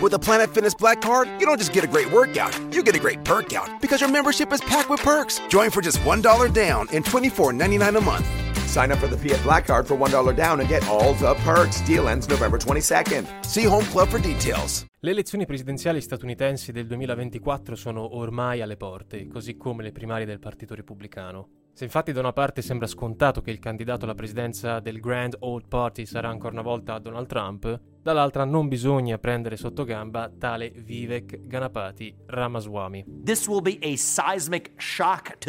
With a Planet Fitness Black Card, you don't just get a great workout, you get a great perk out because your membership is packed with perks. Join for just $1 down and $24.99 a month. Sign up for the Fiat Black Card for $1 down and get all the perks. Deal ends November 22nd. See Home Club for details. Le elezioni presidenziali statunitensi del 2024 sono ormai alle porte, così come le primarie del Partito Repubblicano. Se infatti da una parte sembra scontato che il candidato alla presidenza del Grand Old Party sarà ancora una volta Donald Trump, dall'altra non bisogna prendere sotto gamba tale Vivek Ganapati Ramaswamy.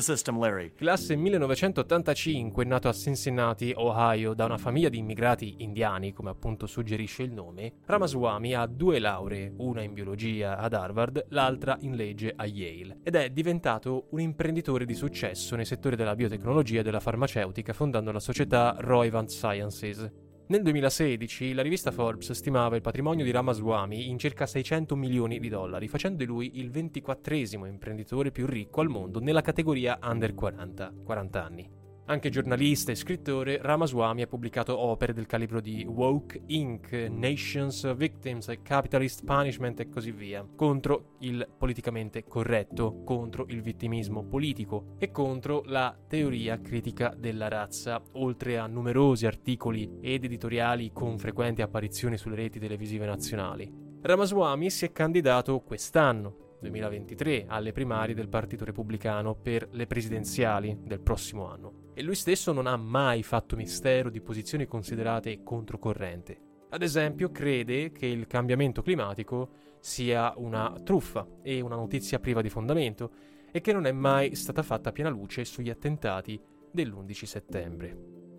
System. Classe 1985, nato a Cincinnati, Ohio, da una famiglia di immigrati indiani, come appunto suggerisce il nome, Ramaswamy ha due lauree, una in biologia ad Harvard, l'altra in legge a Yale, ed è diventato un imprenditore di successo nei settori della biotecnologia e della farmaceutica, fondando la società Roivant Sciences. Nel 2016 la rivista Forbes stimava il patrimonio di Ramaswamy in circa 600 milioni di dollari, facendo di lui il 24esimo imprenditore più ricco al mondo nella categoria under 40, 40 anni. Anche giornalista e scrittore, Ramaswamy ha pubblicato opere del calibro di Woke Inc., Nations, Victims, Capitalist Punishment e così via, contro il politicamente corretto, contro il vittimismo politico e contro la teoria critica della razza, oltre a numerosi articoli ed editoriali con frequenti apparizioni sulle reti televisive nazionali. Ramaswamy si è candidato quest'anno, 2023 alle primarie del Partito Repubblicano per le presidenziali del prossimo anno e lui stesso non ha mai fatto mistero di posizioni considerate controcorrente. Ad esempio, crede che il cambiamento climatico sia una truffa e una notizia priva di fondamento e che non è mai stata fatta piena luce sugli attentati dell'11 settembre.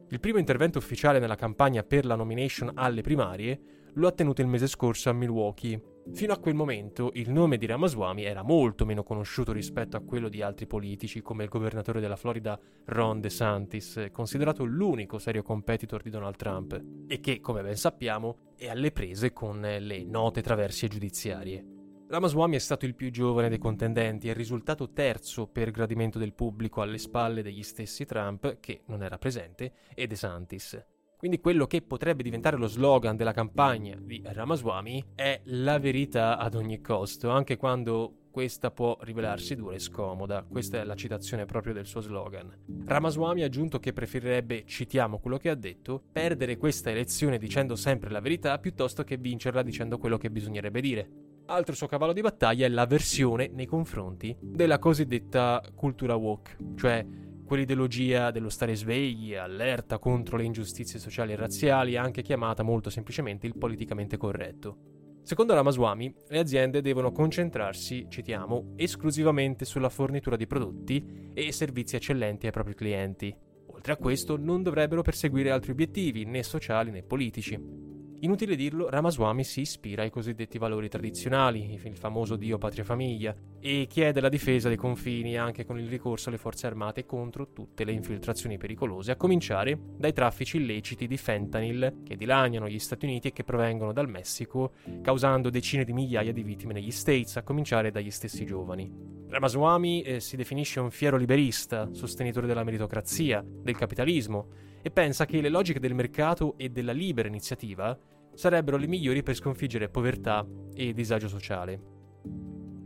Il primo intervento ufficiale nella campagna per la nomination alle primarie lo ha tenuto il mese scorso a Milwaukee, Fino a quel momento il nome di Ramaswamy era molto meno conosciuto rispetto a quello di altri politici come il governatore della Florida Ron DeSantis, considerato l'unico serio competitor di Donald Trump e che, come ben sappiamo, è alle prese con le note traversie giudiziarie. Ramaswamy è stato il più giovane dei contendenti e risultato terzo per gradimento del pubblico alle spalle degli stessi Trump, che non era presente, e DeSantis. Quindi quello che potrebbe diventare lo slogan della campagna di Ramaswamy è la verità ad ogni costo, anche quando questa può rivelarsi dura e scomoda. Questa è la citazione proprio del suo slogan. Ramaswamy ha aggiunto che preferirebbe, citiamo quello che ha detto, perdere questa elezione dicendo sempre la verità piuttosto che vincerla dicendo quello che bisognerebbe dire. Altro suo cavallo di battaglia è l'avversione nei confronti della cosiddetta cultura woke, cioè quell'ideologia dello stare svegli, allerta contro le ingiustizie sociali e razziali, anche chiamata molto semplicemente il politicamente corretto. Secondo Ramaswamy, le aziende devono concentrarsi, citiamo, esclusivamente sulla fornitura di prodotti e servizi eccellenti ai propri clienti. Oltre a questo, non dovrebbero perseguire altri obiettivi, né sociali né politici. Inutile dirlo, Ramaswamy si ispira ai cosiddetti valori tradizionali, il famoso Dio patria famiglia, e chiede la difesa dei confini anche con il ricorso alle forze armate contro tutte le infiltrazioni pericolose, a cominciare dai traffici illeciti di fentanyl che dilaniano gli Stati Uniti e che provengono dal Messico, causando decine di migliaia di vittime negli States, a cominciare dagli stessi giovani. Ramaswamy eh, si definisce un fiero liberista, sostenitore della meritocrazia, del capitalismo, e pensa che le logiche del mercato e della libera iniziativa sarebbero le migliori per sconfiggere povertà e disagio sociale.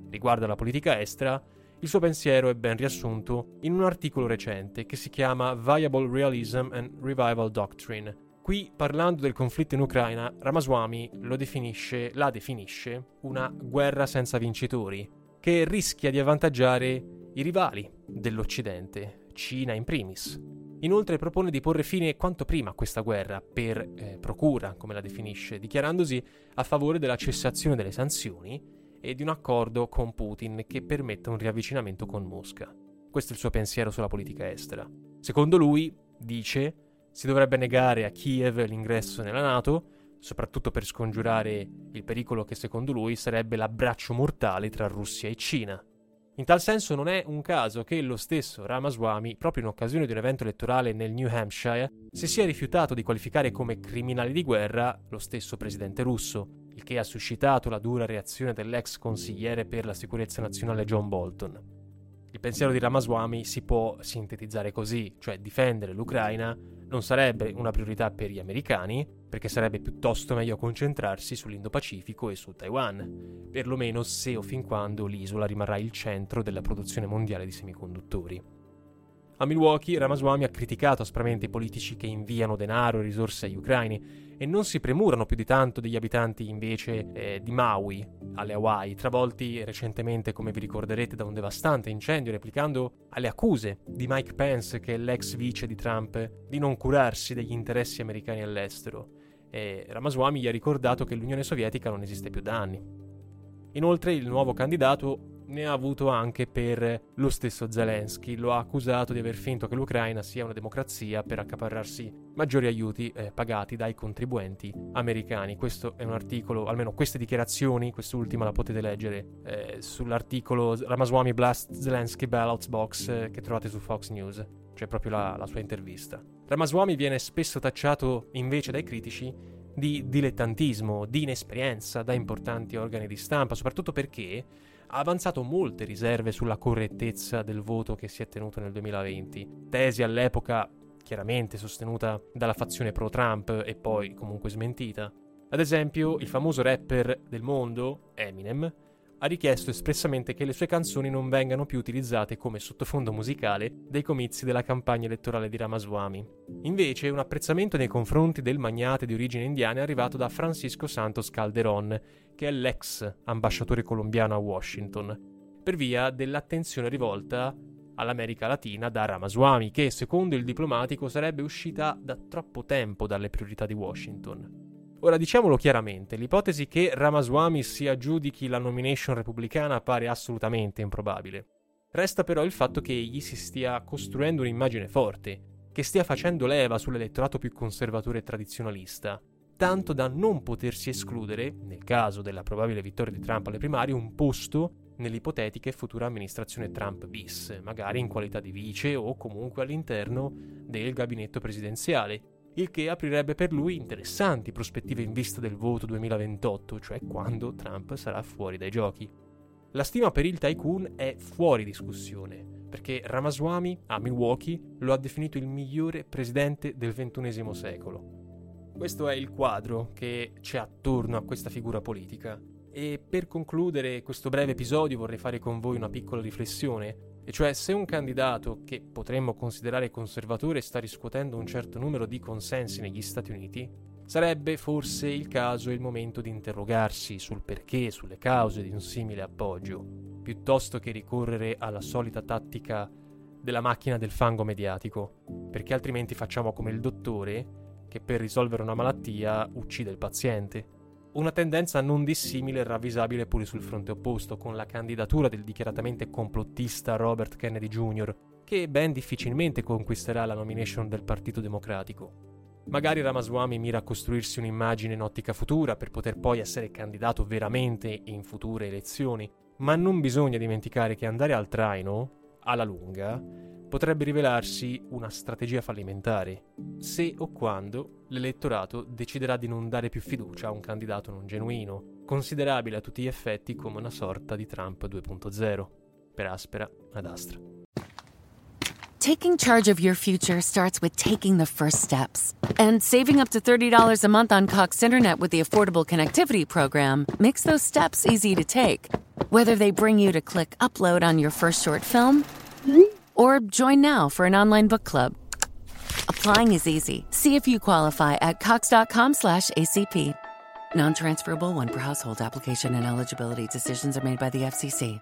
Riguardo alla politica estera, il suo pensiero è ben riassunto in un articolo recente che si chiama Viable Realism and Revival Doctrine. Qui, parlando del conflitto in Ucraina, Ramaswamy definisce, la definisce una guerra senza vincitori, che rischia di avvantaggiare i rivali dell'Occidente, Cina in primis, Inoltre propone di porre fine quanto prima a questa guerra, per eh, procura, come la definisce, dichiarandosi a favore della cessazione delle sanzioni e di un accordo con Putin che permetta un riavvicinamento con Mosca. Questo è il suo pensiero sulla politica estera. Secondo lui, dice, si dovrebbe negare a Kiev l'ingresso nella Nato, soprattutto per scongiurare il pericolo che secondo lui sarebbe l'abbraccio mortale tra Russia e Cina. In tal senso non è un caso che lo stesso Ramaswamy, proprio in occasione di un evento elettorale nel New Hampshire, si sia rifiutato di qualificare come criminali di guerra lo stesso presidente russo, il che ha suscitato la dura reazione dell'ex consigliere per la sicurezza nazionale John Bolton. Il pensiero di Ramaswamy si può sintetizzare così, cioè difendere l'Ucraina non sarebbe una priorità per gli americani, perché sarebbe piuttosto meglio concentrarsi sull'Indo-Pacifico e su Taiwan, perlomeno se o fin quando l'isola rimarrà il centro della produzione mondiale di semiconduttori. A Milwaukee Ramaswamy ha criticato aspramente i politici che inviano denaro e risorse agli ucraini e non si premurano più di tanto degli abitanti invece eh, di Maui, alle Hawaii, travolti recentemente, come vi ricorderete, da un devastante incendio, replicando alle accuse di Mike Pence, che è l'ex vice di Trump, di non curarsi degli interessi americani all'estero. E Ramaswamy gli ha ricordato che l'Unione Sovietica non esiste più da anni. Inoltre il nuovo candidato ne ha avuto anche per lo stesso Zelensky. Lo ha accusato di aver finto che l'Ucraina sia una democrazia per accaparrarsi maggiori aiuti eh, pagati dai contribuenti americani. Questo è un articolo, almeno queste dichiarazioni, quest'ultima la potete leggere eh, sull'articolo Ramaswamy Blast Zelensky Ballots Box eh, che trovate su Fox News. C'è proprio la, la sua intervista. Ramaswamy viene spesso tacciato invece dai critici di dilettantismo, di inesperienza da importanti organi di stampa, soprattutto perché ha avanzato molte riserve sulla correttezza del voto che si è tenuto nel 2020, tesi all'epoca chiaramente sostenuta dalla fazione pro-Trump e poi comunque smentita. Ad esempio, il famoso rapper del mondo, Eminem, ha richiesto espressamente che le sue canzoni non vengano più utilizzate come sottofondo musicale dei comizi della campagna elettorale di Ramaswamy. Invece, un apprezzamento nei confronti del magnate di origine indiana è arrivato da Francisco Santos Calderón, che è l'ex ambasciatore colombiano a Washington, per via dell'attenzione rivolta all'America Latina da Ramaswamy, che secondo il diplomatico sarebbe uscita da troppo tempo dalle priorità di Washington. Ora diciamolo chiaramente, l'ipotesi che Ramaswamy si aggiudichi la nomination repubblicana pare assolutamente improbabile. Resta però il fatto che egli si stia costruendo un'immagine forte, che stia facendo leva sull'elettorato più conservatore e tradizionalista, tanto da non potersi escludere, nel caso della probabile vittoria di Trump alle primarie, un posto nell'ipotetica e futura amministrazione Trump bis, magari in qualità di vice o comunque all'interno del gabinetto presidenziale, il che aprirebbe per lui interessanti prospettive in vista del voto 2028, cioè quando Trump sarà fuori dai giochi. La stima per il tycoon è fuori discussione, perché Ramaswamy a Milwaukee lo ha definito il migliore presidente del XXI secolo. Questo è il quadro che c'è attorno a questa figura politica. E per concludere questo breve episodio vorrei fare con voi una piccola riflessione, e cioè se un candidato che potremmo considerare conservatore sta riscuotendo un certo numero di consensi negli Stati Uniti, sarebbe forse il caso e il momento di interrogarsi sul perché, sulle cause di un simile appoggio, piuttosto che ricorrere alla solita tattica della macchina del fango mediatico, perché altrimenti facciamo come il dottore che per risolvere una malattia uccide il paziente. Una tendenza non dissimile e ravvisabile pure sul fronte opposto, con la candidatura del dichiaratamente complottista Robert Kennedy Jr., che ben difficilmente conquisterà la nomination del Partito Democratico. Magari Ramaswamy mira a costruirsi un'immagine in ottica futura per poter poi essere candidato veramente in future elezioni, ma non bisogna dimenticare che andare al traino, alla lunga, potrebbe rivelarsi una strategia fallimentare, se o quando l'elettorato deciderà di non dare più fiducia a un candidato non genuino, considerabile a tutti gli effetti come una sorta di Trump 2.0, per aspera ad astra. Taking charge of your future starts with taking the first steps. And saving up to $30 a month on Cox Internet with the Affordable Connectivity Program makes those steps easy to take. Whether they bring you to click upload on your first short film, or join now for an online book club. Applying is easy. See if you qualify at cox.com/acp. Non-transferable one per household application and eligibility decisions are made by the FCC.